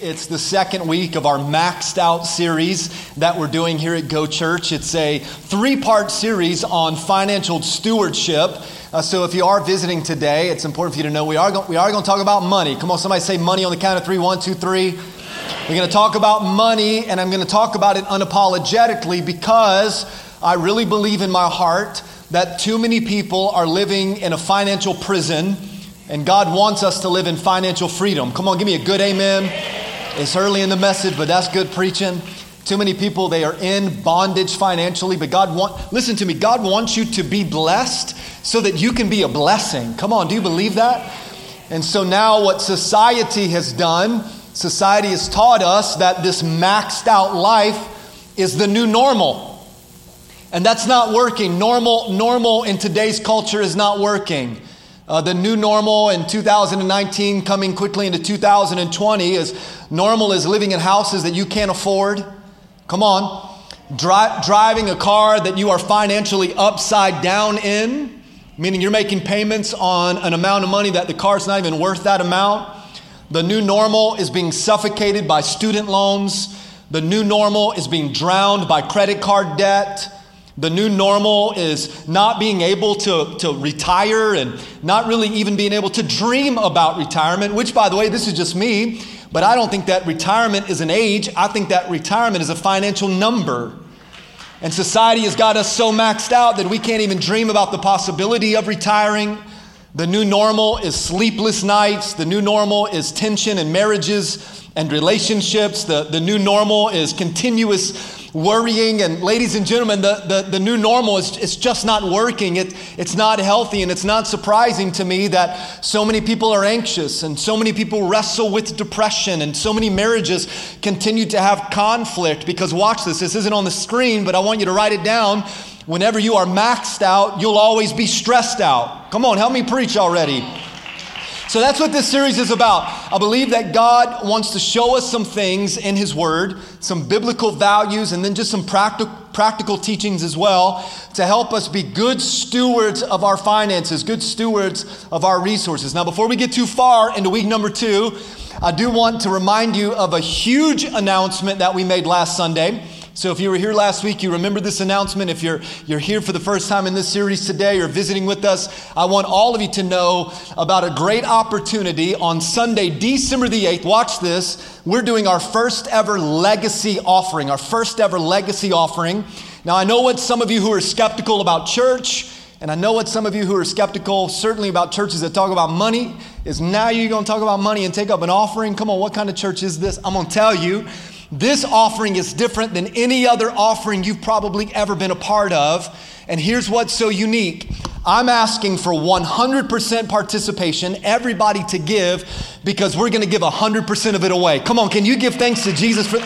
It's the second week of our Maxed Out series that we're doing here at Go Church. It's a three part series on financial stewardship. Uh, so if you are visiting today, it's important for you to know we are, go- we are going to talk about money. Come on, somebody say money on the count of three. One, two, three. We're going to talk about money, and I'm going to talk about it unapologetically because I really believe in my heart that too many people are living in a financial prison and God wants us to live in financial freedom. Come on, give me a good amen. It's early in the message, but that's good preaching. Too many people, they are in bondage financially, but God want listen to me, God wants you to be blessed so that you can be a blessing. Come on, do you believe that? And so now what society has done, society has taught us that this maxed out life is the new normal. And that's not working. Normal normal in today's culture is not working. Uh, the new normal in 2019 coming quickly into 2020 is normal is living in houses that you can't afford. Come on. Dri- driving a car that you are financially upside down in, meaning you're making payments on an amount of money that the car's not even worth that amount. The new normal is being suffocated by student loans. The new normal is being drowned by credit card debt. The new normal is not being able to, to retire and not really even being able to dream about retirement, which, by the way, this is just me, but I don't think that retirement is an age. I think that retirement is a financial number. And society has got us so maxed out that we can't even dream about the possibility of retiring. The new normal is sleepless nights. The new normal is tension in marriages and relationships. The, the new normal is continuous worrying. And ladies and gentlemen, the, the, the new normal is it's just not working. It, it's not healthy. And it's not surprising to me that so many people are anxious and so many people wrestle with depression and so many marriages continue to have conflict. Because watch this, this isn't on the screen, but I want you to write it down. Whenever you are maxed out, you'll always be stressed out. Come on, help me preach already. So that's what this series is about. I believe that God wants to show us some things in His Word, some biblical values, and then just some practical, practical teachings as well to help us be good stewards of our finances, good stewards of our resources. Now, before we get too far into week number two, I do want to remind you of a huge announcement that we made last Sunday. So if you were here last week, you remember this announcement. If you're, you're here for the first time in this series today or visiting with us, I want all of you to know about a great opportunity on Sunday, December the 8th. Watch this. We're doing our first ever legacy offering, our first ever legacy offering. Now, I know what some of you who are skeptical about church, and I know what some of you who are skeptical, certainly about churches that talk about money, is now you're going to talk about money and take up an offering. Come on, what kind of church is this? I'm going to tell you. This offering is different than any other offering you've probably ever been a part of. And here's what's so unique I'm asking for 100% participation, everybody to give, because we're going to give 100% of it away. Come on, can you give thanks to Jesus for.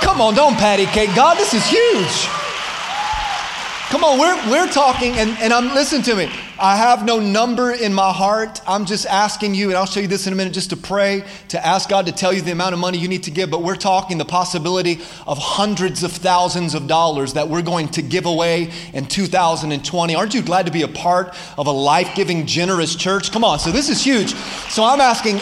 Come on, don't patty cake. God, this is huge. Come on, we're, we're talking, and, and I'm, listen to me. I have no number in my heart. I'm just asking you, and I'll show you this in a minute, just to pray, to ask God to tell you the amount of money you need to give. But we're talking the possibility of hundreds of thousands of dollars that we're going to give away in 2020. Aren't you glad to be a part of a life giving, generous church? Come on, so this is huge. So I'm asking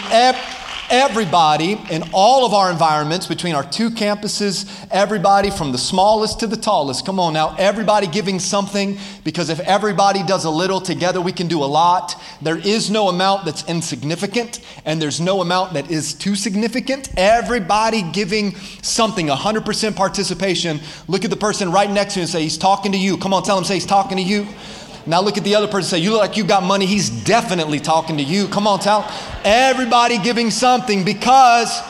everybody in all of our environments between our two campuses, everybody from the smallest to the tallest. Come on now, everybody giving something because if everybody does a little together, we can do a lot. There is no amount that's insignificant and there's no amount that is too significant. Everybody giving something, 100% participation. Look at the person right next to you and say, He's talking to you. Come on, tell him, say, He's talking to you. Now look at the other person say, You look like you got money. He's definitely talking to you. Come on, tell everybody giving something because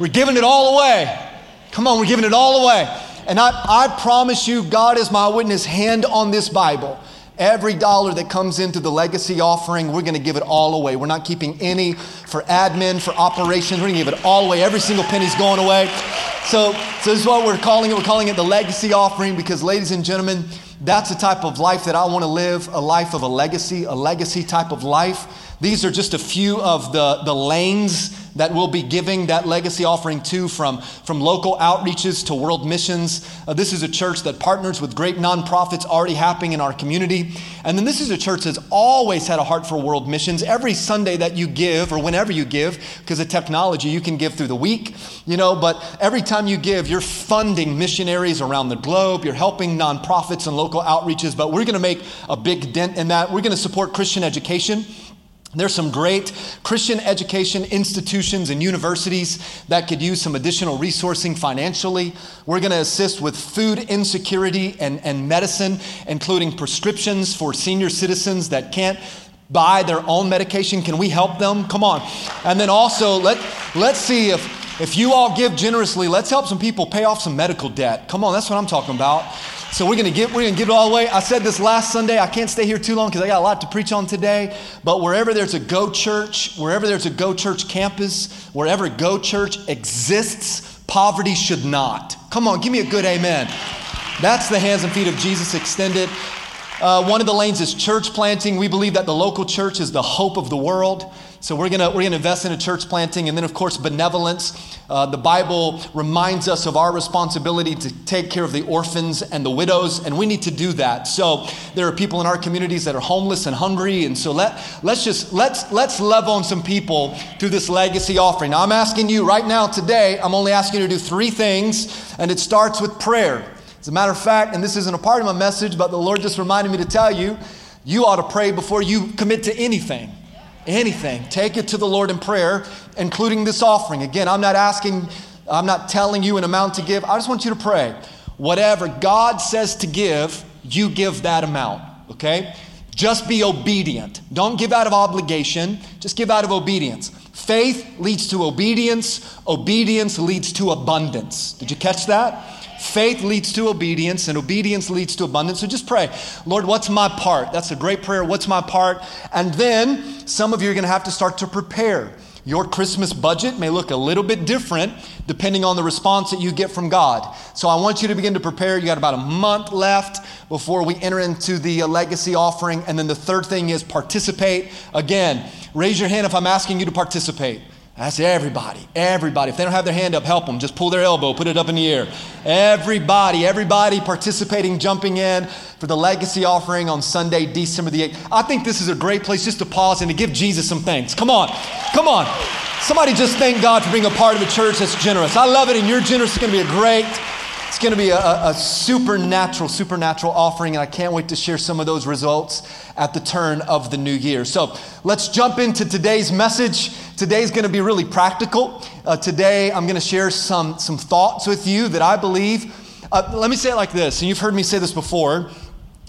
we're giving it all away. Come on, we're giving it all away. And I, I promise you, God is my witness, hand on this Bible. Every dollar that comes into the legacy offering, we're going to give it all away. We're not keeping any for admin, for operations. We're going to give it all away. Every single penny's going away. So, so this is what we're calling it. We're calling it the legacy offering because, ladies and gentlemen, that's the type of life that I want to live a life of a legacy, a legacy type of life. These are just a few of the, the lanes that we'll be giving that legacy offering to from, from local outreaches to world missions. Uh, this is a church that partners with great nonprofits already happening in our community. And then this is a church that's always had a heart for world missions. Every Sunday that you give, or whenever you give, because of technology, you can give through the week, you know, but every time you give, you're funding missionaries around the globe, you're helping nonprofits and local outreaches, but we're going to make a big dent in that. We're going to support Christian education. There's some great Christian education institutions and universities that could use some additional resourcing financially. We're going to assist with food insecurity and, and medicine, including prescriptions for senior citizens that can't buy their own medication. Can we help them? Come on. And then also, let, let's see if, if you all give generously, let's help some people pay off some medical debt. Come on, that's what I'm talking about. So we're gonna get we're gonna get it all away. I said this last Sunday. I can't stay here too long because I got a lot to preach on today. But wherever there's a Go Church, wherever there's a Go Church campus, wherever Go Church exists, poverty should not. Come on, give me a good amen. That's the hands and feet of Jesus extended. Uh, one of the lanes is church planting. We believe that the local church is the hope of the world. So we're gonna we're gonna invest in a church planting, and then of course benevolence. Uh, the Bible reminds us of our responsibility to take care of the orphans and the widows, and we need to do that. So there are people in our communities that are homeless and hungry, and so let let's just let's let's love on some people through this legacy offering. Now I'm asking you right now today. I'm only asking you to do three things, and it starts with prayer. As a matter of fact, and this isn't a part of my message, but the Lord just reminded me to tell you, you ought to pray before you commit to anything anything, take it to the Lord in prayer, including this offering. Again, I'm not asking, I'm not telling you an amount to give. I just want you to pray. Whatever God says to give, you give that amount, okay? Just be obedient. Don't give out of obligation, just give out of obedience. Faith leads to obedience, obedience leads to abundance. Did you catch that? Faith leads to obedience, and obedience leads to abundance. So just pray, Lord, what's my part? That's a great prayer. What's my part? And then some of you are going to have to start to prepare. Your Christmas budget may look a little bit different depending on the response that you get from God. So I want you to begin to prepare. You got about a month left before we enter into the uh, legacy offering. And then the third thing is participate. Again, raise your hand if I'm asking you to participate. That's everybody. Everybody. If they don't have their hand up, help them. Just pull their elbow, put it up in the air. Everybody, everybody participating, jumping in for the legacy offering on Sunday, December the 8th. I think this is a great place just to pause and to give Jesus some thanks. Come on. Come on. Somebody just thank God for being a part of a church that's generous. I love it, and you're generous. It's going to be a great it's going to be a, a, supernatural, supernatural offering, and I can't wait to share some of those results at the turn of the new year. So let's jump into today's message. Today's going to be really practical. Uh, today, I'm going to share some, some thoughts with you that I believe. Uh, let me say it like this, and you've heard me say this before.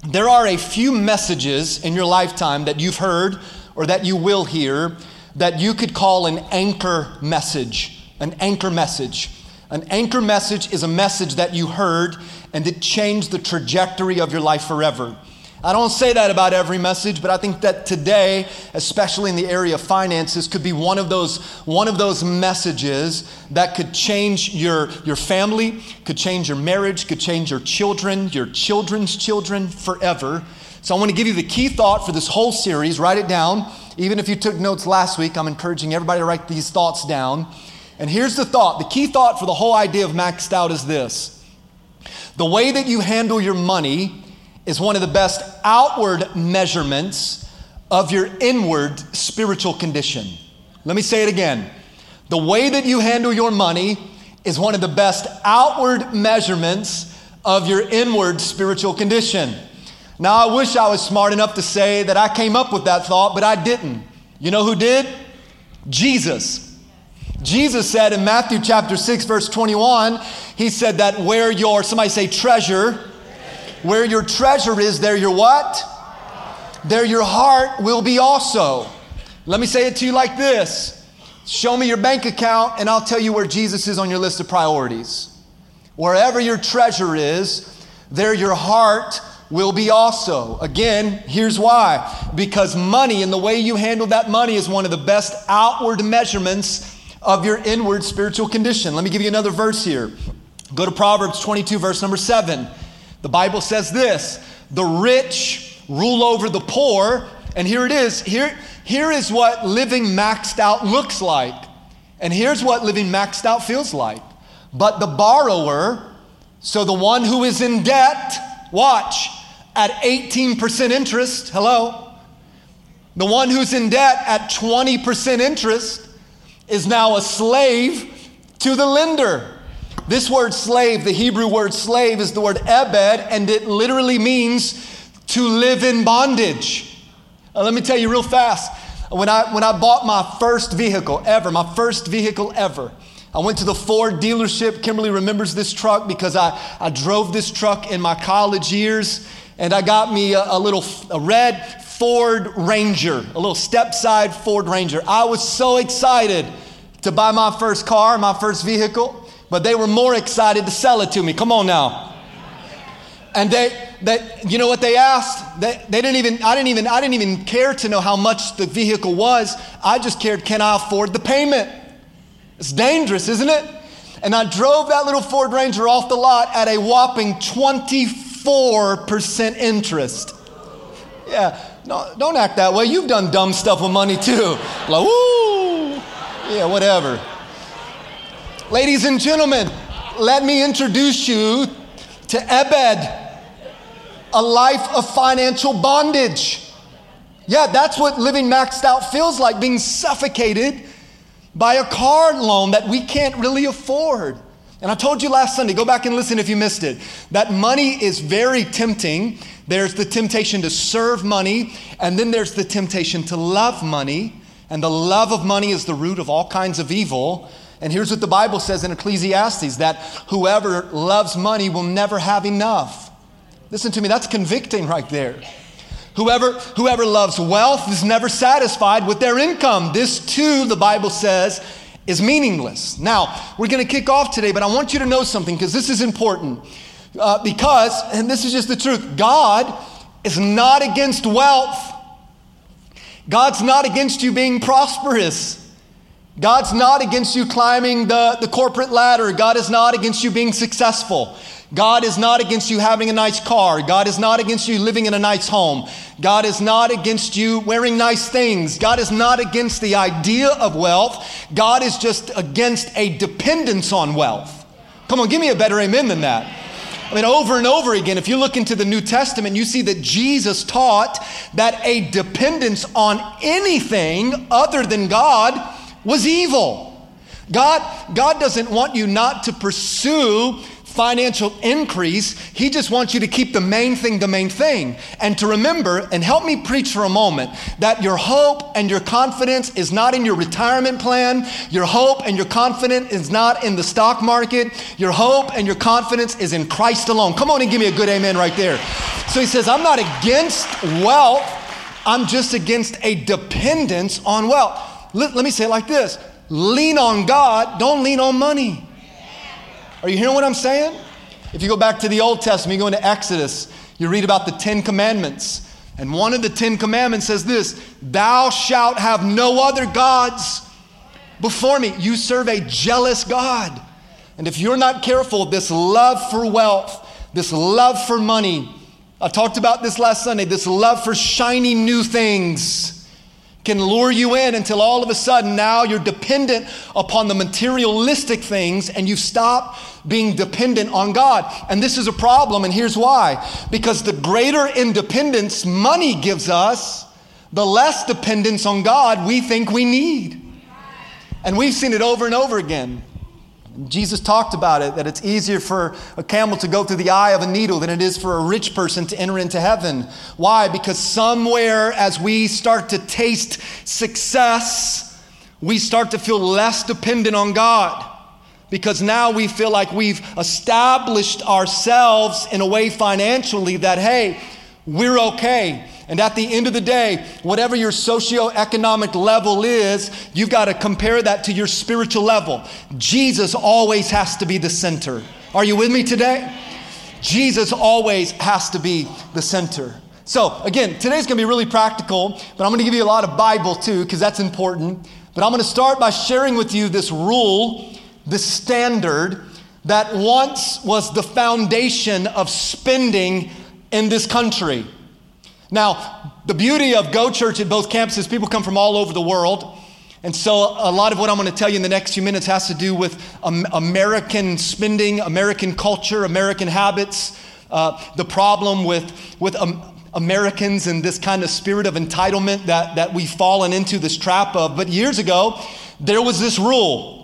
There are a few messages in your lifetime that you've heard or that you will hear that you could call an anchor message. An anchor message. An anchor message is a message that you heard and it changed the trajectory of your life forever. I don't say that about every message, but I think that today, especially in the area of finances, could be one of those, one of those messages that could change your, your family, could change your marriage, could change your children, your children's children forever. So I want to give you the key thought for this whole series. Write it down. Even if you took notes last week, I'm encouraging everybody to write these thoughts down. And here's the thought the key thought for the whole idea of maxed out is this the way that you handle your money is one of the best outward measurements of your inward spiritual condition. Let me say it again. The way that you handle your money is one of the best outward measurements of your inward spiritual condition. Now, I wish I was smart enough to say that I came up with that thought, but I didn't. You know who did? Jesus. Jesus said in Matthew chapter 6, verse 21, he said that where your, somebody say treasure, where your treasure is, there your what? There your heart will be also. Let me say it to you like this Show me your bank account, and I'll tell you where Jesus is on your list of priorities. Wherever your treasure is, there your heart will be also. Again, here's why. Because money and the way you handle that money is one of the best outward measurements of your inward spiritual condition. Let me give you another verse here. Go to Proverbs 22, verse number 7. The Bible says this The rich rule over the poor. And here it is. Here, here is what living maxed out looks like. And here's what living maxed out feels like. But the borrower, so the one who is in debt, watch, at 18% interest, hello, the one who's in debt at 20% interest is now a slave to the lender. This word slave, the Hebrew word slave, is the word ebed, and it literally means to live in bondage. Now, let me tell you real fast. When I, when I bought my first vehicle ever, my first vehicle ever, I went to the Ford dealership. Kimberly remembers this truck because I, I drove this truck in my college years. And I got me a, a little a red Ford Ranger, a little step side Ford Ranger. I was so excited to buy my first car, my first vehicle, but they were more excited to sell it to me. Come on now. And they, they you know what they asked? They, they didn't even, I didn't even, I didn't even care to know how much the vehicle was. I just cared, can I afford the payment? It's dangerous, isn't it? And I drove that little Ford Ranger off the lot at a whopping 24% interest. Yeah, no, don't act that way. You've done dumb stuff with money too. Like, woo, yeah, whatever. Ladies and gentlemen, let me introduce you to Ebed, a life of financial bondage. Yeah, that's what living maxed out feels like being suffocated by a car loan that we can't really afford. And I told you last Sunday, go back and listen if you missed it, that money is very tempting. There's the temptation to serve money, and then there's the temptation to love money. And the love of money is the root of all kinds of evil. And here's what the Bible says in Ecclesiastes that whoever loves money will never have enough. Listen to me, that's convicting right there. Whoever, whoever loves wealth is never satisfied with their income. This too, the Bible says, is meaningless. Now, we're going to kick off today, but I want you to know something because this is important. Uh, because, and this is just the truth, God is not against wealth. God's not against you being prosperous. God's not against you climbing the, the corporate ladder. God is not against you being successful. God is not against you having a nice car. God is not against you living in a nice home. God is not against you wearing nice things. God is not against the idea of wealth. God is just against a dependence on wealth. Come on, give me a better amen than that. I mean, over and over again, if you look into the New Testament, you see that Jesus taught that a dependence on anything other than God was evil. God, God doesn't want you not to pursue financial increase. He just wants you to keep the main thing the main thing. And to remember, and help me preach for a moment, that your hope and your confidence is not in your retirement plan. Your hope and your confidence is not in the stock market. Your hope and your confidence is in Christ alone. Come on and give me a good amen right there. So he says, I'm not against wealth, I'm just against a dependence on wealth. Let, let me say it like this lean on God, don't lean on money. Are you hearing what I'm saying? If you go back to the Old Testament, you go into Exodus, you read about the Ten Commandments. And one of the Ten Commandments says this Thou shalt have no other gods before me. You serve a jealous God. And if you're not careful, this love for wealth, this love for money, I talked about this last Sunday, this love for shiny new things can lure you in until all of a sudden now you're dependent upon the materialistic things and you stop being dependent on God. And this is a problem, and here's why. Because the greater independence money gives us, the less dependence on God we think we need. And we've seen it over and over again. Jesus talked about it that it's easier for a camel to go through the eye of a needle than it is for a rich person to enter into heaven. Why? Because somewhere as we start to taste success, we start to feel less dependent on God. Because now we feel like we've established ourselves in a way financially that, hey, we're okay. And at the end of the day, whatever your socioeconomic level is, you've got to compare that to your spiritual level. Jesus always has to be the center. Are you with me today? Jesus always has to be the center. So, again, today's gonna be really practical, but I'm gonna give you a lot of Bible too, because that's important. But I'm gonna start by sharing with you this rule, this standard that once was the foundation of spending in this country. Now, the beauty of Go Church at both campuses, people come from all over the world. And so, a lot of what I'm going to tell you in the next few minutes has to do with American spending, American culture, American habits, uh, the problem with, with um, Americans and this kind of spirit of entitlement that, that we've fallen into this trap of. But years ago, there was this rule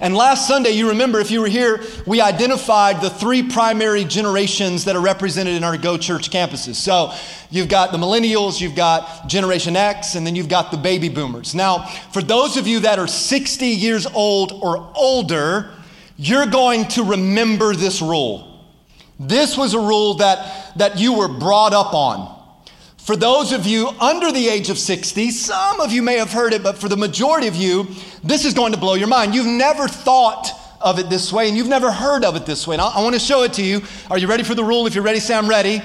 and last Sunday, you remember, if you were here, we identified the three primary generations that are represented in our Go Church campuses. So you've got the millennials, you've got Generation X, and then you've got the baby boomers. Now, for those of you that are 60 years old or older, you're going to remember this rule. This was a rule that, that you were brought up on. For those of you under the age of 60, some of you may have heard it, but for the majority of you, this is going to blow your mind. You've never thought of it this way and you've never heard of it this way. And I, I want to show it to you. Are you ready for the rule? If you're ready, say, I'm ready.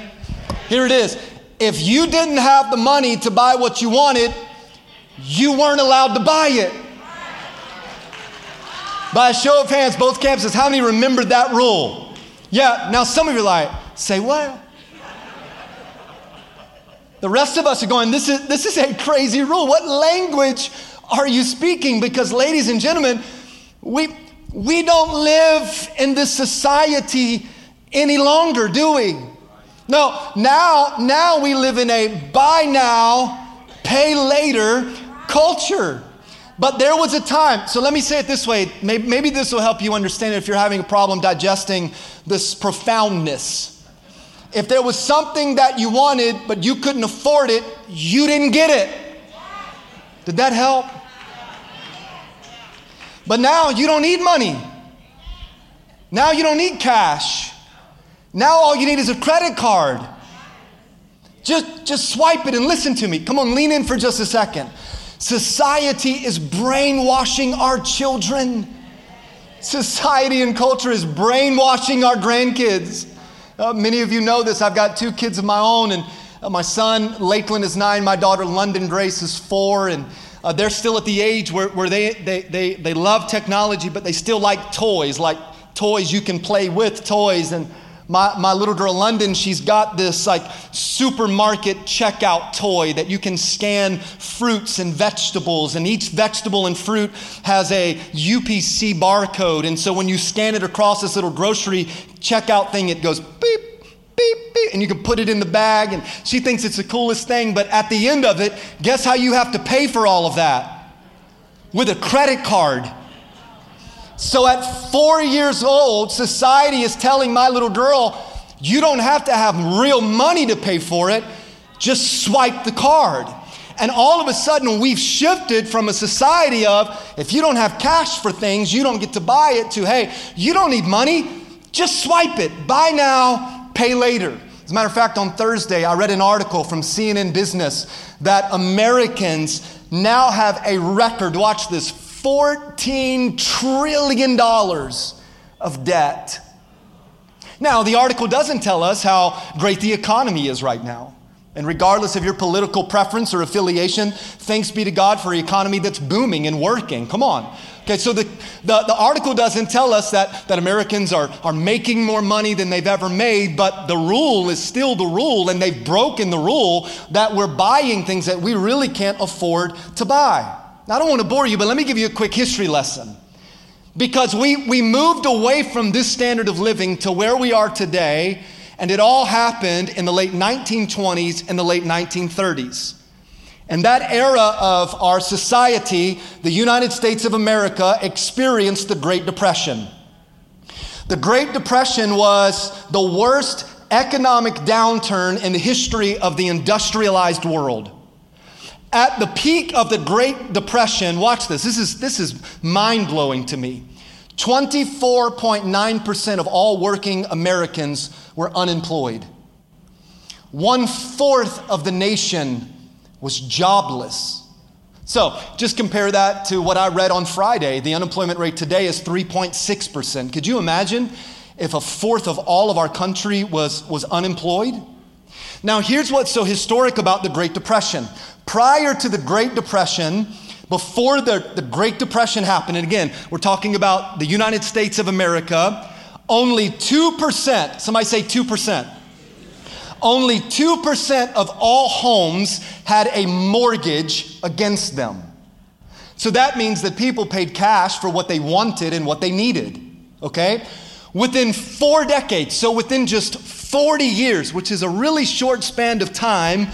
Here it is. If you didn't have the money to buy what you wanted, you weren't allowed to buy it. By a show of hands, both campuses, how many remembered that rule? Yeah, now some of you are like, say what? The rest of us are going, this is, this is a crazy rule. What language are you speaking? Because, ladies and gentlemen, we, we don't live in this society any longer, do we? No, now, now we live in a buy now, pay later culture. But there was a time, so let me say it this way. Maybe, maybe this will help you understand it if you're having a problem digesting this profoundness. If there was something that you wanted but you couldn't afford it, you didn't get it. Did that help? But now you don't need money. Now you don't need cash. Now all you need is a credit card. Just, just swipe it and listen to me. Come on, lean in for just a second. Society is brainwashing our children. Society and culture is brainwashing our grandkids. Uh, many of you know this. I've got two kids of my own, and uh, my son, Lakeland, is nine. My daughter, London Grace, is four. And uh, they're still at the age where, where they, they, they, they love technology, but they still like toys, like toys you can play with toys. And my, my little girl London, she's got this like supermarket checkout toy that you can scan fruits and vegetables, and each vegetable and fruit has a UPC barcode. And so when you scan it across this little grocery checkout thing, it goes beep, beep, beep, and you can put it in the bag. And she thinks it's the coolest thing. But at the end of it, guess how you have to pay for all of that? With a credit card. So at four years old, society is telling my little girl, you don't have to have real money to pay for it, just swipe the card. And all of a sudden, we've shifted from a society of if you don't have cash for things, you don't get to buy it, to hey, you don't need money, just swipe it. Buy now, pay later. As a matter of fact, on Thursday, I read an article from CNN Business that Americans now have a record, watch this, $14 trillion of debt. Now, the article doesn't tell us how great the economy is right now. And regardless of your political preference or affiliation, thanks be to God for an economy that's booming and working. Come on. Okay, so the, the, the, article doesn't tell us that, that Americans are, are making more money than they've ever made, but the rule is still the rule, and they've broken the rule that we're buying things that we really can't afford to buy. Now, I don't want to bore you, but let me give you a quick history lesson. Because we, we moved away from this standard of living to where we are today, and it all happened in the late 1920s and the late 1930s. And that era of our society, the United States of America, experienced the Great Depression. The Great Depression was the worst economic downturn in the history of the industrialized world. At the peak of the Great Depression, watch this, this is, this is mind blowing to me. 24.9% of all working Americans were unemployed. One fourth of the nation was jobless. So just compare that to what I read on Friday. The unemployment rate today is 3.6%. Could you imagine if a fourth of all of our country was, was unemployed? Now, here's what's so historic about the Great Depression Prior to the Great Depression, before the, the Great Depression happened, and again, we're talking about the United States of America, only 2%, somebody say 2%. Only 2% of all homes had a mortgage against them. So that means that people paid cash for what they wanted and what they needed, okay? Within four decades, so within just 40 years, which is a really short span of time,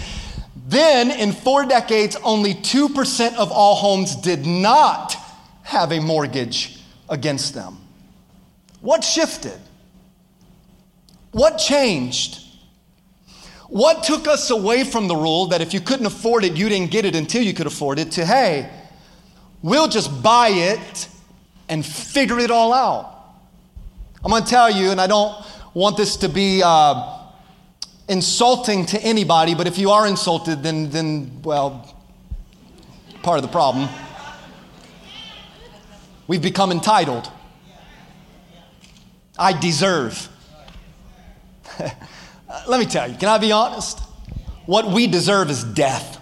then in four decades, only 2% of all homes did not have a mortgage against them. What shifted? What changed? What took us away from the rule that if you couldn't afford it, you didn't get it until you could afford it, to hey, we'll just buy it and figure it all out? I'm gonna tell you, and I don't want this to be uh, insulting to anybody, but if you are insulted, then, then, well, part of the problem. We've become entitled. I deserve. Let me tell you, can I be honest? What we deserve is death.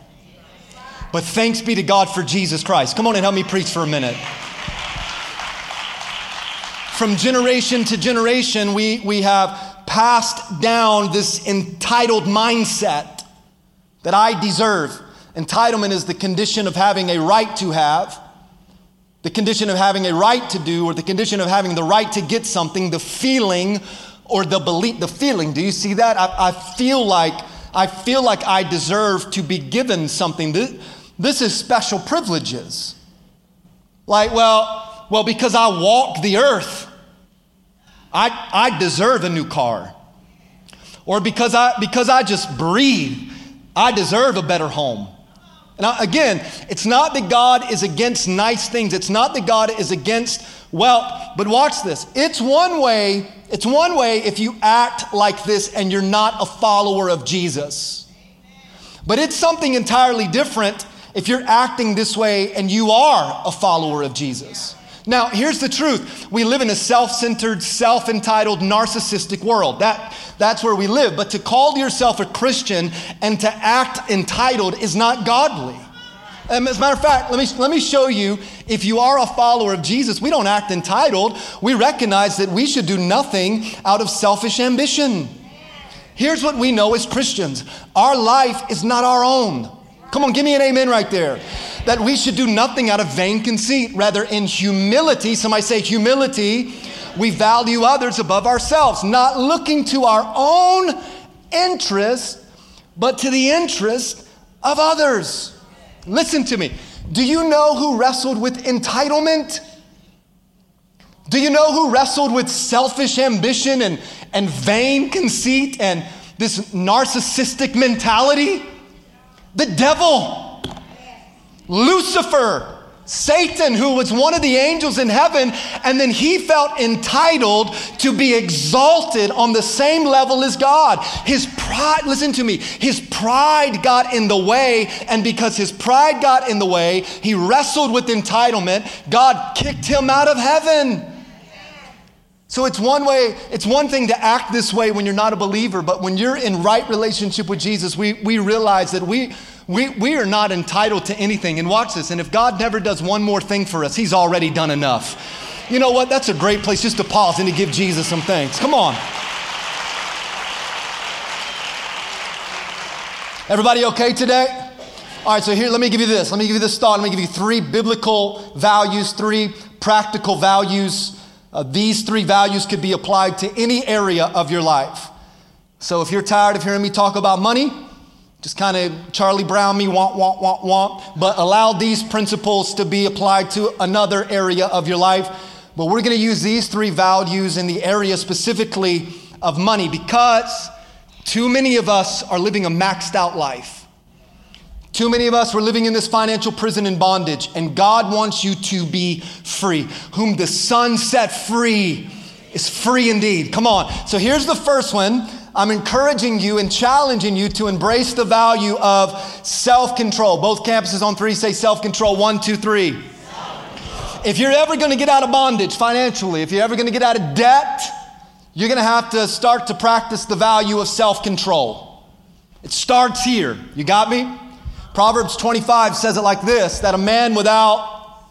But thanks be to God for Jesus Christ. Come on and help me preach for a minute. From generation to generation, we, we have passed down this entitled mindset that I deserve. Entitlement is the condition of having a right to have, the condition of having a right to do, or the condition of having the right to get something, the feeling or the belief, the feeling. Do you see that? I, I feel like I feel like I deserve to be given something. This, this is special privileges. Like, well, well, because I walk the earth, I, I deserve a new car. Or because I, because I just breathe, I deserve a better home. Now, again, it's not that God is against nice things. It's not that God is against wealth. But watch this. It's one way, it's one way if you act like this and you're not a follower of Jesus. But it's something entirely different if you're acting this way and you are a follower of Jesus. Now, here's the truth. We live in a self-centered, self-entitled, narcissistic world. That, that's where we live. But to call yourself a Christian and to act entitled is not godly. Um, as a matter of fact, let me, let me show you if you are a follower of Jesus, we don't act entitled. We recognize that we should do nothing out of selfish ambition. Here's what we know as Christians our life is not our own. Come on, give me an amen right there. That we should do nothing out of vain conceit. Rather, in humility, somebody say humility, we value others above ourselves, not looking to our own interest, but to the interest of others. Listen to me. Do you know who wrestled with entitlement? Do you know who wrestled with selfish ambition and, and vain conceit and this narcissistic mentality? The devil, Lucifer, Satan, who was one of the angels in heaven, and then he felt entitled to be exalted on the same level as God. His pride, listen to me, his pride got in the way, and because his pride got in the way, he wrestled with entitlement. God kicked him out of heaven. So it's one way, it's one thing to act this way when you're not a believer, but when you're in right relationship with Jesus, we, we realize that we, we, we are not entitled to anything. And watch this, and if God never does one more thing for us, He's already done enough. You know what? That's a great place just to pause and to give Jesus some thanks. Come on. Everybody okay today? All right, so here, let me give you this. Let me give you this thought. Let me give you three biblical values, three practical values uh, these three values could be applied to any area of your life. So if you're tired of hearing me talk about money, just kind of Charlie Brown me, want, want, want, want, but allow these principles to be applied to another area of your life. But we're going to use these three values in the area specifically of money because too many of us are living a maxed out life. Too many of us were living in this financial prison and bondage, and God wants you to be free. Whom the Son set free is free indeed. Come on. So here's the first one. I'm encouraging you and challenging you to embrace the value of self control. Both campuses on three say self control. One, two, three. If you're ever going to get out of bondage financially, if you're ever going to get out of debt, you're going to have to start to practice the value of self control. It starts here. You got me? Proverbs 25 says it like this that a man without,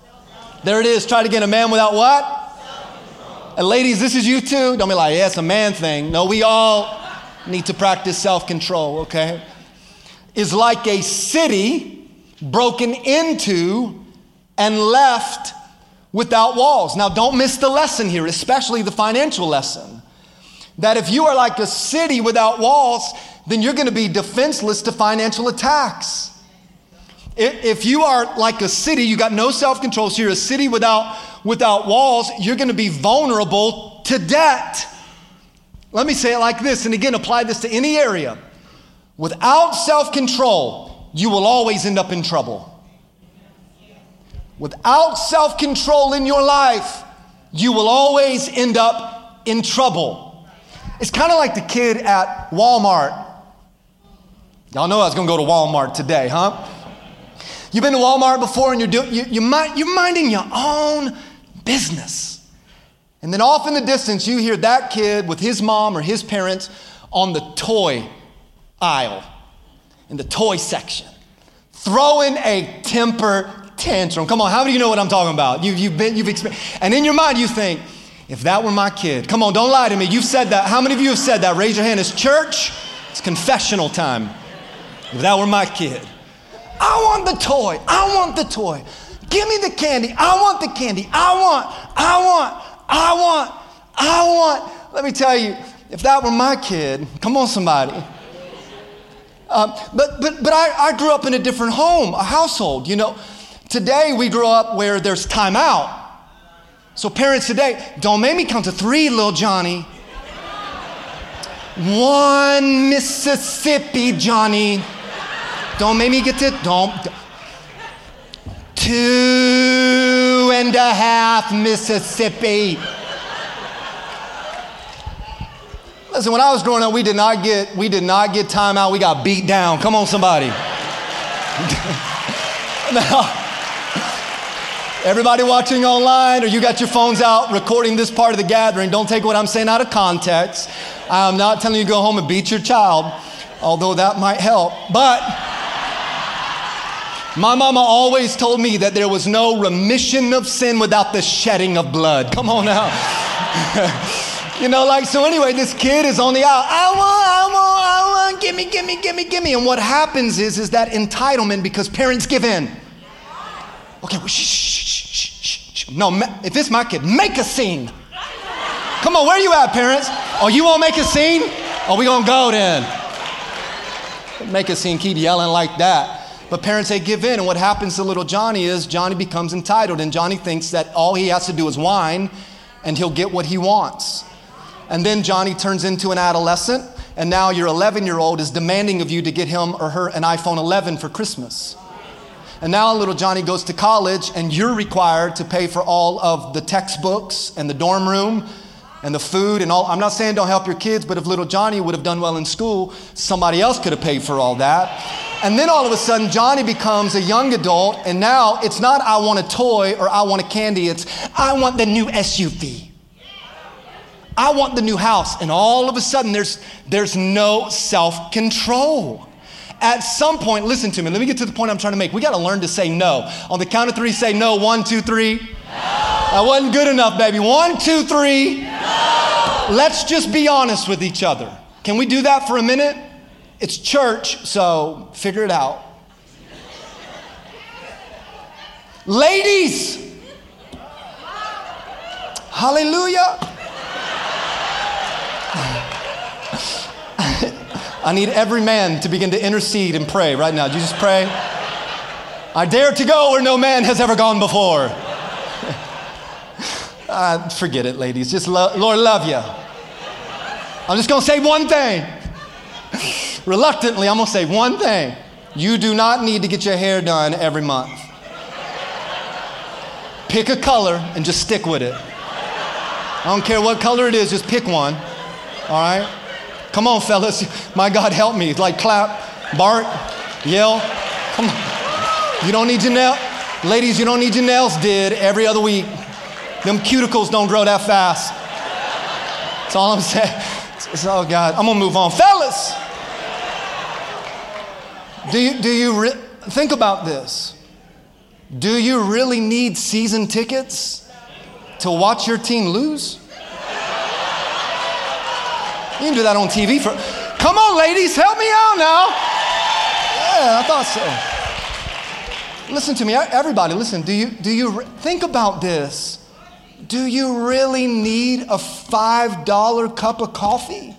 there it is, try to get a man without what? And ladies, this is you too. Don't be like, yeah, it's a man thing. No, we all need to practice self control, okay? Is like a city broken into and left without walls. Now, don't miss the lesson here, especially the financial lesson. That if you are like a city without walls, then you're to be defenseless to financial attacks. If you are like a city, you got no self control, so you're a city without, without walls, you're going to be vulnerable to debt. Let me say it like this, and again, apply this to any area. Without self control, you will always end up in trouble. Without self control in your life, you will always end up in trouble. It's kind of like the kid at Walmart. Y'all know I was to go to Walmart today, huh? You've been to Walmart before and you're, doing, you, you mind, you're minding your own business. And then off in the distance, you hear that kid with his mom or his parents on the toy aisle, in the toy section, throwing a temper tantrum. Come on, how do you know what I'm talking about? You, you've been, you've experienced, and in your mind you think, if that were my kid, come on, don't lie to me. You've said that. How many of you have said that? Raise your hand. It's church. It's confessional time. If that were my kid, I want the toy. I want the toy. Give me the candy. I want the candy. I want, I want, I want, I want. Let me tell you, if that were my kid, come on, somebody. Um, but but, but I, I grew up in a different home, a household. You know, today we grow up where there's timeout. So, parents today, don't make me count to three, little Johnny. One Mississippi, Johnny. Don't make me get to, don't. Two and a half Mississippi. Listen, when I was growing up, we did not get we did not get time out. We got beat down. Come on, somebody. now, everybody watching online, or you got your phones out recording this part of the gathering, don't take what I'm saying out of context. I'm not telling you to go home and beat your child, although that might help. But my mama always told me that there was no remission of sin without the shedding of blood. Come on now. You know, like, so anyway, this kid is on the aisle. I want, I want, I want, gimme, gimme, gimme, gimme. And what happens is, is that entitlement because parents give in. Okay, well, shh, shh, shh, shh, shh. No, if it's my kid, make a scene. Come on, where you at, parents? Oh, you won't make a scene? Oh, we gonna go then. Make a scene, keep yelling like that. But parents, say, give in. And what happens to little Johnny is Johnny becomes entitled. And Johnny thinks that all he has to do is whine and he'll get what he wants. And then Johnny turns into an adolescent, and now your 11 year old is demanding of you to get him or her an iPhone 11 for Christmas. And now little Johnny goes to college, and you're required to pay for all of the textbooks and the dorm room and the food and all. I'm not saying don't help your kids, but if little Johnny would have done well in school, somebody else could have paid for all that. And then all of a sudden, Johnny becomes a young adult, and now it's not I want a toy or I want a candy, it's I want the new SUV. I want the new house. And all of a sudden, there's, there's no self control. At some point, listen to me, let me get to the point I'm trying to make. We got to learn to say no. On the count of three, say no. One, two, three. No. That wasn't good enough, baby. One, two, three. No. Let's just be honest with each other. Can we do that for a minute? It's church, so figure it out. Ladies, hallelujah. I need every man to begin to intercede and pray right now. Jesus, pray. I dare to go where no man has ever gone before. uh, forget it, ladies. Just lo- Lord, love you. I'm just going to say one thing. Reluctantly, I'm going to say one thing. You do not need to get your hair done every month. Pick a color and just stick with it. I don't care what color it is, just pick one. All right? Come on, fellas. My God, help me. Like clap, bark, yell. Come on. You don't need your nails. Ladies, you don't need your nails did every other week. Them cuticles don't grow that fast. That's all I'm saying. It's, oh, God. I'm going to move on. Fellas, do you, do you re- think about this? Do you really need season tickets to watch your team lose? You can do that on TV for. Come on, ladies, help me out now. Yeah, I thought so. listen to me, everybody, listen. Do you, do you think about this? Do you really need a $5 cup of coffee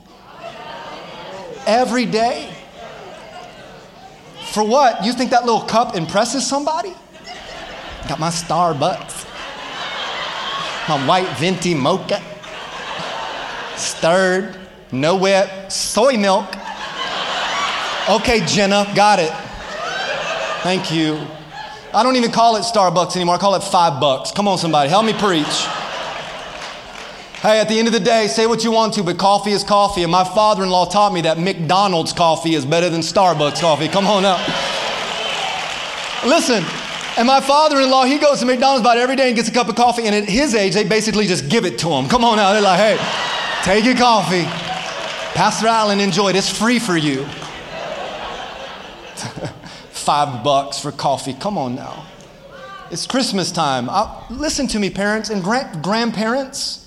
every day? For what? You think that little cup impresses somebody? Got my Starbucks, my white venti mocha, stirred, no whip, soy milk. Okay, Jenna, got it. Thank you. I don't even call it Starbucks anymore. I call it five bucks. Come on, somebody, help me preach. Hey, at the end of the day, say what you want to, but coffee is coffee. And my father in law taught me that McDonald's coffee is better than Starbucks coffee. Come on up. Listen, and my father in law, he goes to McDonald's about every day and gets a cup of coffee. And at his age, they basically just give it to him. Come on now. They're like, hey, take your coffee. Pastor Allen, enjoy it. It's free for you. Five bucks for coffee. Come on now. It's Christmas time. I, listen to me, parents and grandparents.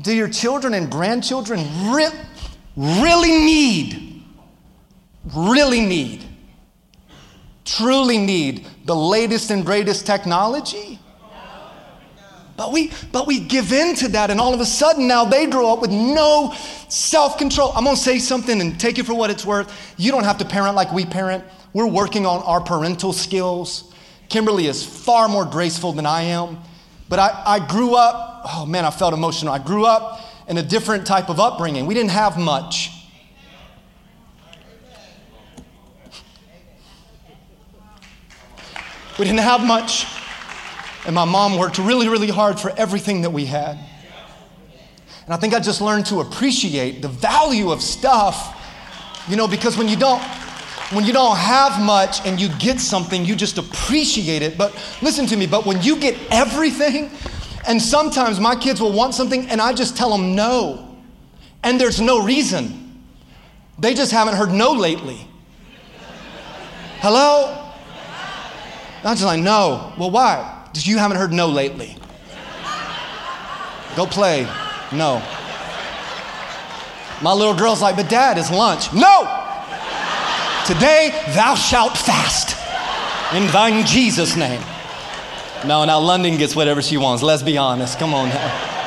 Do your children and grandchildren re- really need, really need, truly need the latest and greatest technology? But we, but we give in to that, and all of a sudden now they grow up with no self control. I'm gonna say something and take it for what it's worth. You don't have to parent like we parent. We're working on our parental skills. Kimberly is far more graceful than I am. But I, I grew up, oh man, I felt emotional. I grew up in a different type of upbringing. We didn't have much. We didn't have much. And my mom worked really, really hard for everything that we had. And I think I just learned to appreciate the value of stuff, you know, because when you don't, when you don't have much and you get something, you just appreciate it. But listen to me, but when you get everything, and sometimes my kids will want something and I just tell them no, and there's no reason. They just haven't heard no lately. Hello? I'm just like, no. Well, why? Because you haven't heard no lately. Go play. No. My little girl's like, but dad, it's lunch. No! Today thou shalt fast in thine Jesus' name. No, now London gets whatever she wants. Let's be honest. Come on now.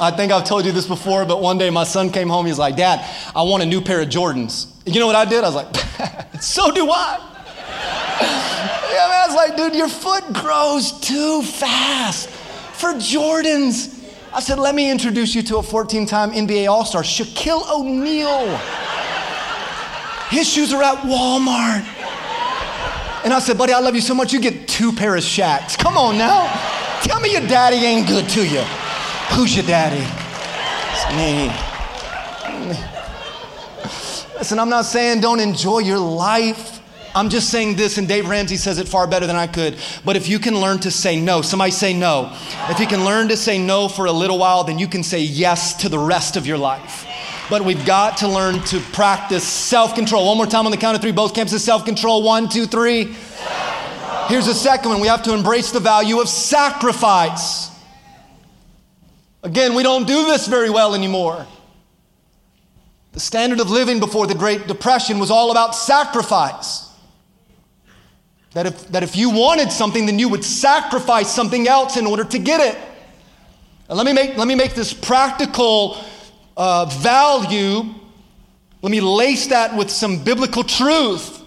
I think I've told you this before, but one day my son came home. He's like, Dad, I want a new pair of Jordans. You know what I did? I was like, So do I. yeah, man, I was like, Dude, your foot grows too fast for Jordans. I said, Let me introduce you to a 14 time NBA All Star, Shaquille O'Neal. His shoes are at Walmart. And I said, buddy, I love you so much, you get two pair of Shaqs. Come on now. Tell me your daddy ain't good to you. Who's your daddy? It's me. Listen, I'm not saying don't enjoy your life. I'm just saying this, and Dave Ramsey says it far better than I could. But if you can learn to say no, somebody say no. If you can learn to say no for a little while, then you can say yes to the rest of your life but we've got to learn to practice self control. One more time on the count of three, both camps campuses self control. One, two, three. Here's the second one we have to embrace the value of sacrifice. Again, we don't do this very well anymore. The standard of living before the Great Depression was all about sacrifice. That if, that if you wanted something, then you would sacrifice something else in order to get it. And let me make, let me make this practical uh, value, let me lace that with some biblical truth.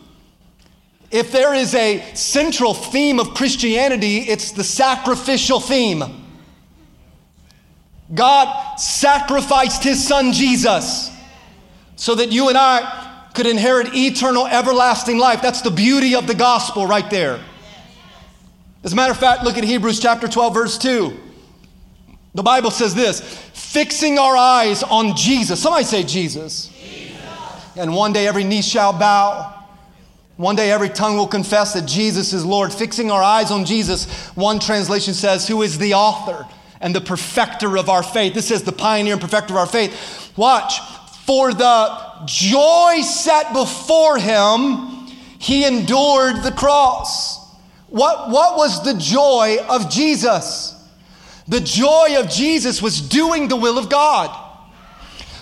If there is a central theme of Christianity, it's the sacrificial theme. God sacrificed his son Jesus so that you and I could inherit eternal, everlasting life. That's the beauty of the gospel right there. As a matter of fact, look at Hebrews chapter 12, verse 2. The Bible says this fixing our eyes on Jesus. Somebody say Jesus. Jesus. And one day every knee shall bow. One day every tongue will confess that Jesus is Lord. Fixing our eyes on Jesus, one translation says, who is the author and the perfecter of our faith. This is the pioneer and perfecter of our faith. Watch. For the joy set before him, he endured the cross. What, what was the joy of Jesus? The joy of Jesus was doing the will of God.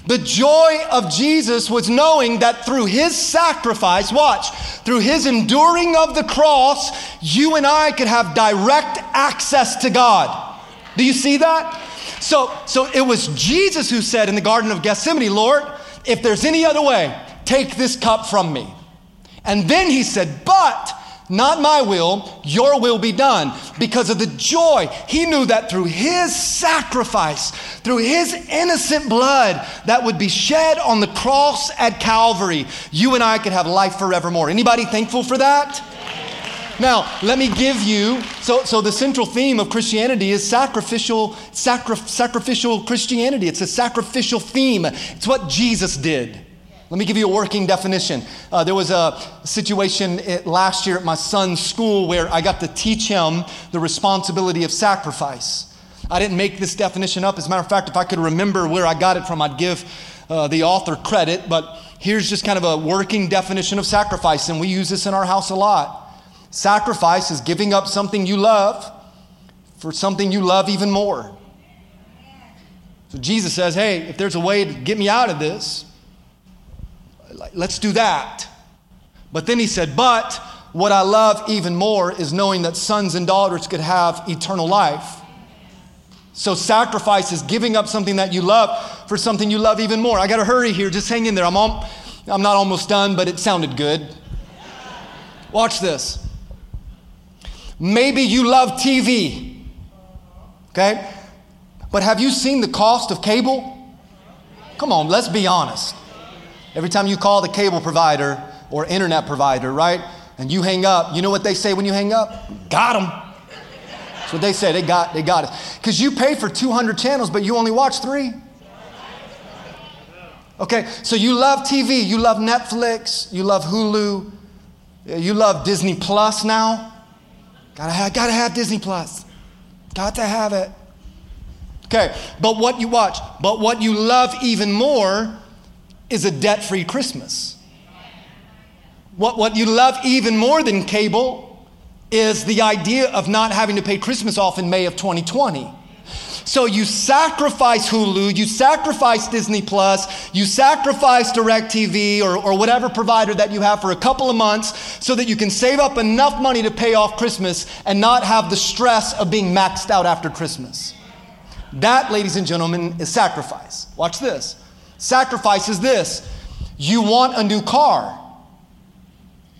The joy of Jesus was knowing that through his sacrifice, watch, through his enduring of the cross, you and I could have direct access to God. Do you see that? So, so it was Jesus who said in the Garden of Gethsemane, Lord, if there's any other way, take this cup from me. And then he said, But not my will, your will be done. Because of the joy, he knew that through his sacrifice, through his innocent blood that would be shed on the cross at Calvary, you and I could have life forevermore. Anybody thankful for that? Now, let me give you so, so the central theme of Christianity is sacrificial, sacri- sacrificial Christianity. It's a sacrificial theme. It's what Jesus did. Let me give you a working definition. Uh, there was a situation last year at my son's school where I got to teach him the responsibility of sacrifice. I didn't make this definition up. As a matter of fact, if I could remember where I got it from, I'd give uh, the author credit. But here's just kind of a working definition of sacrifice, and we use this in our house a lot. Sacrifice is giving up something you love for something you love even more. So Jesus says, hey, if there's a way to get me out of this, let's do that. But then he said, but what I love even more is knowing that sons and daughters could have eternal life. So sacrifice is giving up something that you love for something you love even more. I got to hurry here. Just hang in there. I'm, all, I'm not almost done, but it sounded good. Watch this. Maybe you love TV, okay? But have you seen the cost of cable? Come on, let's be honest. Every time you call the cable provider or internet provider, right? And you hang up, you know what they say when you hang up? Got them. That's what they say. They got, they got it. Because you pay for 200 channels, but you only watch three. Okay, so you love TV, you love Netflix, you love Hulu, you love Disney Plus now. Gotta have, gotta have Disney Plus. Got to have it. Okay, but what you watch, but what you love even more is a debt free Christmas. What, what you love even more than cable is the idea of not having to pay Christmas off in May of 2020. So you sacrifice Hulu, you sacrifice Disney Plus, you sacrifice DirecTV or, or whatever provider that you have for a couple of months so that you can save up enough money to pay off Christmas and not have the stress of being maxed out after Christmas. That, ladies and gentlemen, is sacrifice. Watch this. Sacrifice is this you want a new car,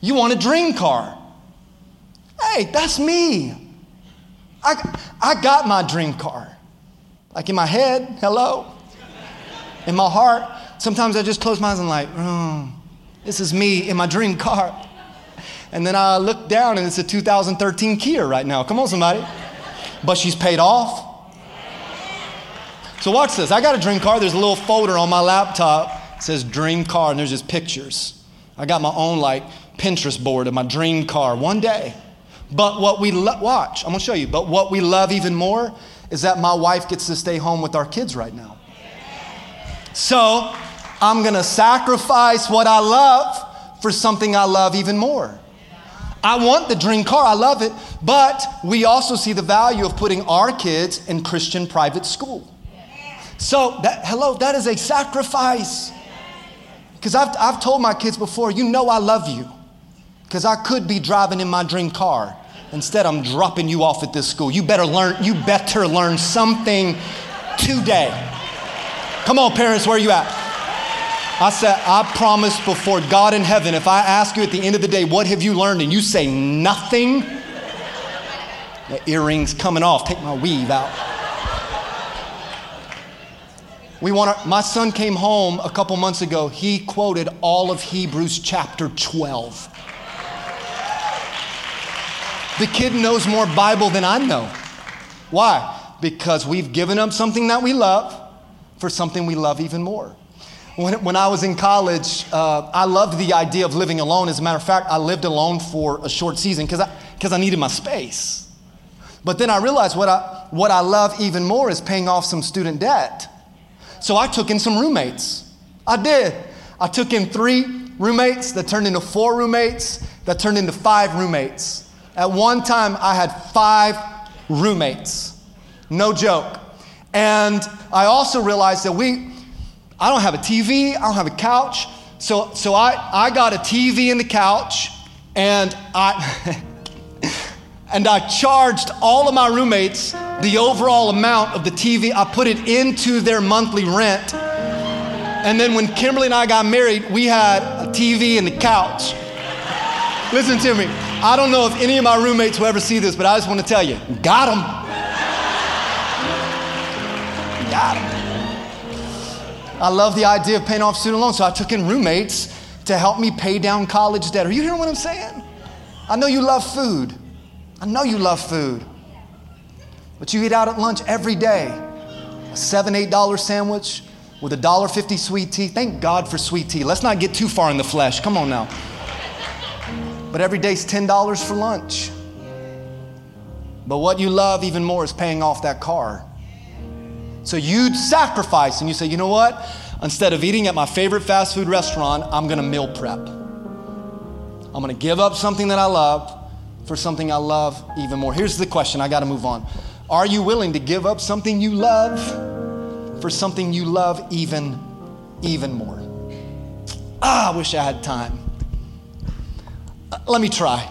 you want a dream car. Hey, that's me. I, I got my dream car. Like in my head, hello. In my heart, sometimes I just close my eyes and like, oh, this is me in my dream car. And then I look down and it's a 2013 Kia right now. Come on, somebody. But she's paid off. So watch this. I got a dream car. There's a little folder on my laptop. It says dream car, and there's just pictures. I got my own like Pinterest board of my dream car one day. But what we lo- watch, I'm gonna show you. But what we love even more is that my wife gets to stay home with our kids right now. So I'm gonna sacrifice what I love for something I love even more. I want the dream car, I love it, but we also see the value of putting our kids in Christian private school. So, that, hello, that is a sacrifice. Because I've, I've told my kids before, you know I love you. Because I could be driving in my dream car Instead, I'm dropping you off at this school. You better learn, you better learn something today. Come on, parents, where are you at? I said, I promise before God in heaven, if I ask you at the end of the day, what have you learned? And you say nothing, the earrings coming off, take my weave out. We want my son came home a couple months ago. He quoted all of Hebrews chapter 12. The kid knows more Bible than I know. Why? Because we've given up something that we love for something we love even more. When, when I was in college, uh, I loved the idea of living alone. As a matter of fact, I lived alone for a short season because I, cause I needed my space. But then I realized what I, what I love even more is paying off some student debt. So I took in some roommates. I did. I took in three roommates that turned into four roommates that turned into five roommates. At one time, I had five roommates. No joke. And I also realized that we, I don't have a TV, I don't have a couch. So, so I, I got a TV and the couch, and I, and I charged all of my roommates the overall amount of the TV. I put it into their monthly rent. And then when Kimberly and I got married, we had a TV and the couch. Listen to me. I don't know if any of my roommates will ever see this, but I just want to tell you got them. Got them. I love the idea of paying off student loans, so I took in roommates to help me pay down college debt. Are you hearing what I'm saying? I know you love food. I know you love food. But you eat out at lunch every day. A seven, eight dollar sandwich with a dollar fifty sweet tea. Thank God for sweet tea. Let's not get too far in the flesh. Come on now. But every day's ten dollars for lunch. But what you love even more is paying off that car. So you sacrifice and you say, you know what? Instead of eating at my favorite fast food restaurant, I'm gonna meal prep. I'm gonna give up something that I love for something I love even more. Here's the question I gotta move on. Are you willing to give up something you love for something you love even, even more? Ah, I wish I had time. Let me try.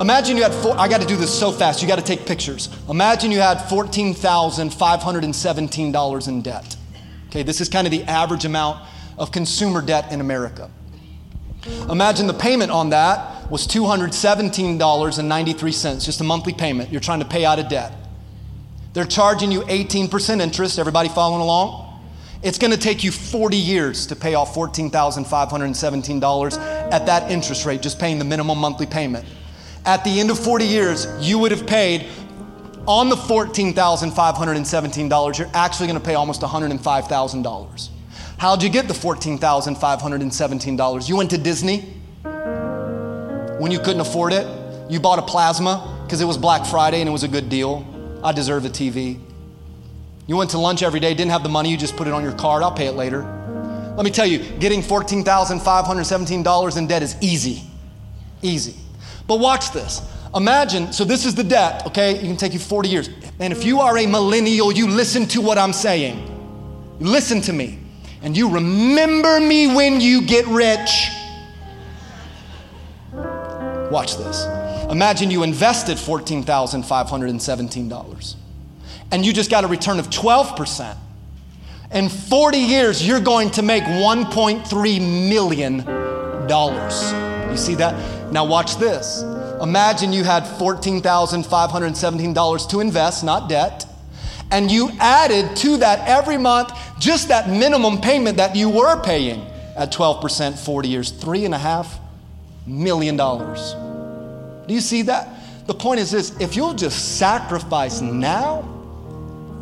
Imagine you had four, I got to do this so fast, you got to take pictures. Imagine you had $14,517 in debt. Okay, this is kind of the average amount of consumer debt in America. Imagine the payment on that was $217.93, just a monthly payment. You're trying to pay out of debt. They're charging you 18% interest. Everybody following along? It's going to take you 40 years to pay off $14,517 at that interest rate, just paying the minimum monthly payment at the end of 40 years, you would have paid on the $14,517, you're actually going to pay almost $105,000. How'd you get the $14,517? You went to Disney when you couldn't afford it. You bought a plasma because it was Black Friday and it was a good deal. I deserve a TV. You went to lunch every day, didn't have the money, you just put it on your card. I'll pay it later. Let me tell you, getting $14,517 in debt is easy. Easy. But watch this. Imagine, so this is the debt, okay? It can take you 40 years. And if you are a millennial, you listen to what I'm saying. Listen to me. And you remember me when you get rich. Watch this. Imagine you invested $14,517 and you just got a return of 12%. In 40 years, you're going to make $1.3 million. You see that? Now, watch this. Imagine you had $14,517 to invest, not debt, and you added to that every month just that minimum payment that you were paying at 12%, 40 years, three and a half million dollars. Do you see that? The point is this if you'll just sacrifice now,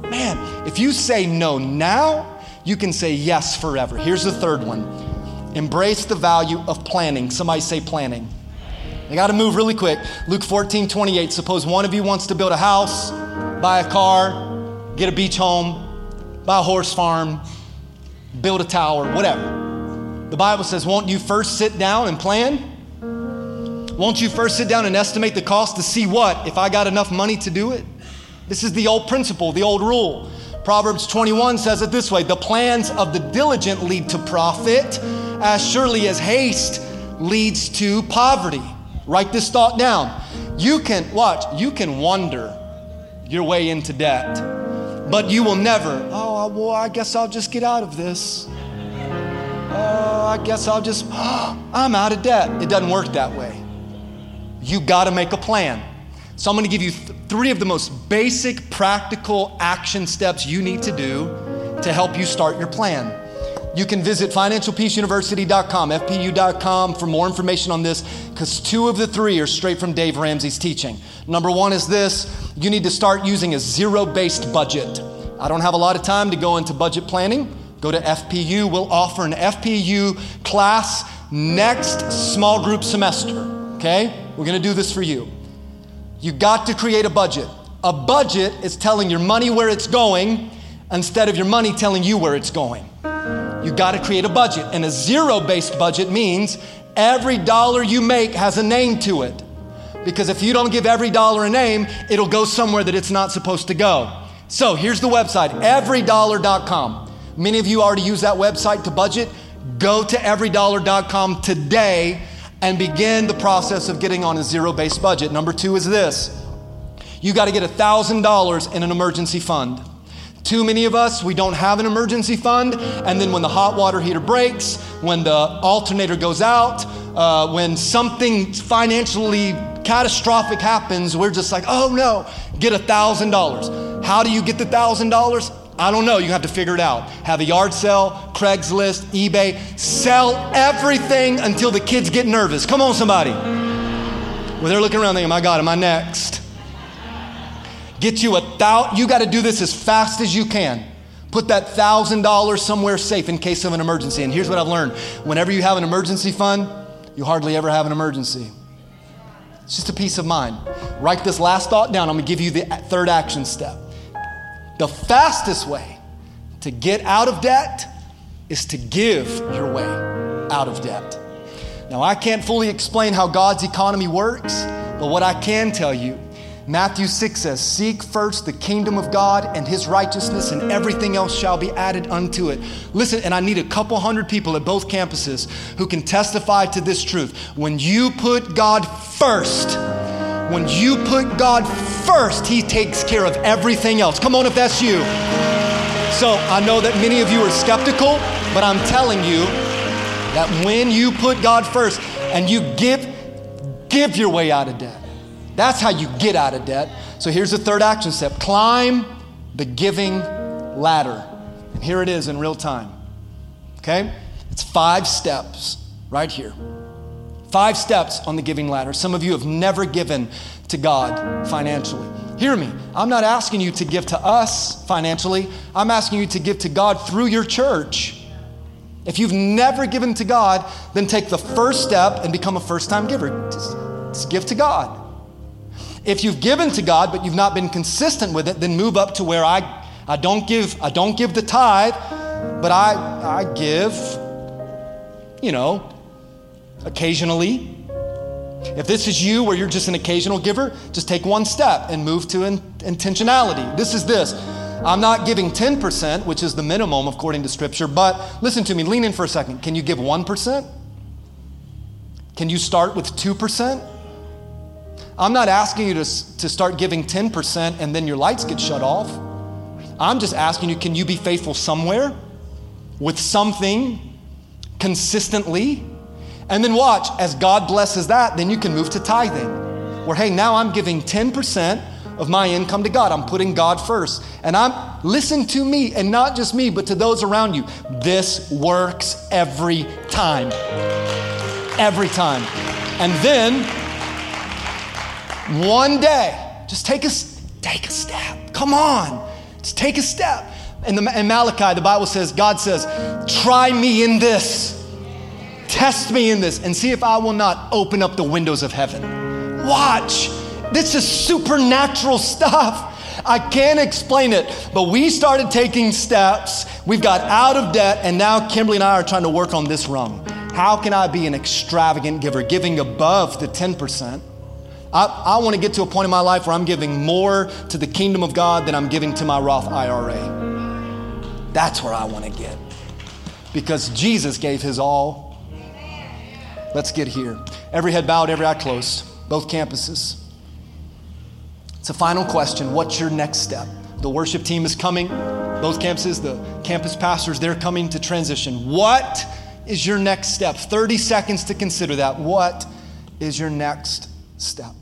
man, if you say no now, you can say yes forever. Here's the third one embrace the value of planning. Somebody say planning. I got to move really quick. Luke 14, 28. Suppose one of you wants to build a house, buy a car, get a beach home, buy a horse farm, build a tower, whatever. The Bible says, won't you first sit down and plan? Won't you first sit down and estimate the cost to see what? If I got enough money to do it? This is the old principle, the old rule. Proverbs 21 says it this way The plans of the diligent lead to profit, as surely as haste leads to poverty. Write this thought down. You can, watch, you can wander your way into debt, but you will never, oh, well, I guess I'll just get out of this. Oh, I guess I'll just, oh, I'm out of debt. It doesn't work that way. You got to make a plan. So I'm going to give you th- three of the most basic, practical action steps you need to do to help you start your plan. You can visit financialpeaceuniversity.com, fpu.com for more information on this because two of the three are straight from Dave Ramsey's teaching. Number one is this you need to start using a zero based budget. I don't have a lot of time to go into budget planning. Go to FPU. We'll offer an FPU class next small group semester. Okay? We're to do this for you. You got to create a budget. A budget is telling your money where it's going instead of your money telling you where it's going. You got to create a budget. And a zero based budget means every dollar you make has a name to it. Because if you don't give every dollar a name, it'll go somewhere that it's not supposed to go. So here's the website everydollar.com. Many of you already use that website to budget. Go to everydollar.com today and begin the process of getting on a zero based budget. Number two is this you got to get $1,000 in an emergency fund. Too many of us, we don't have an emergency fund, and then when the hot water heater breaks, when the alternator goes out, uh, when something financially catastrophic happens, we're just like, oh no, get a thousand dollars. How do you get the thousand dollars? I don't know. You have to figure it out. Have a yard sale, Craigslist, eBay. Sell everything until the kids get nervous. Come on, somebody. Well, they're looking around thinking, my God, am I next? Get you a thousand. You got to do this as fast as you can. Put that thousand dollars somewhere safe in case of an emergency. And here's what I've learned whenever you have an emergency fund, you hardly ever have an emergency. It's just a peace of mind. Write this last thought down. I'm going to give you the third action step. The fastest way to get out of debt is to give your way out of debt. Now, I can't fully explain how God's economy works, but what I can tell you Matthew 6 says, Seek first the kingdom of God and his righteousness, and everything else shall be added unto it. Listen, and I need a couple hundred people at both campuses who can testify to this truth. When you put God first, when you put God first, He takes care of everything else. Come on, if that's you. So I know that many of you are skeptical, but I'm telling you that when you put God first and you give, give your way out of debt. That's how you get out of debt. So here's the third action step climb the giving ladder. And here it is in real time. Okay? It's five steps right here. Five steps on the giving ladder. Some of you have never given to God financially. Hear me. I'm not asking you to give to us financially. I'm asking you to give to God through your church. If you've never given to God, then take the first step and become a first time giver. Just, just, give to God. If you've given to God but you've not been consistent with it, then move up to where I, I don't give I don't give the tithe, but I I give, you know, occasionally. If this is you where you're just an occasional giver, just take one step and move to in, intentionality. This is this. I'm not giving 10%, which is the minimum according to Scripture, but listen to me, lean in for a second. Can you give 1%? Can you start with 2%? I'm not asking you to, to start giving 10% and then your lights get shut off. I'm just asking you can you be faithful somewhere with something consistently? And then watch, as God blesses that, then you can move to tithing. Where, hey, now I'm giving 10% of my income to God. I'm putting God first. And I'm, listen to me, and not just me, but to those around you. This works every time. Every time. And then, one day, just take a, take a step. Come on. Just take a step. In, the, in Malachi, the Bible says, God says, try me in this. Test me in this and see if I will not open up the windows of heaven. Watch. This is supernatural stuff. I can't explain it, but we started taking steps. We've got out of debt, and now Kimberly and I are trying to work on this rung. How can I be an extravagant giver, giving above the 10%? I, I want to get to a point in my life where I'm giving more to the kingdom of God than I'm giving to my Roth IRA. That's where I want to get. Because Jesus gave his all Let's get here. Every head bowed, every eye closed, both campuses. It's a final question. What's your next step? The worship team is coming, both campuses, the campus pastors, they're coming to transition. What is your next step? 30 seconds to consider that. What is your next step?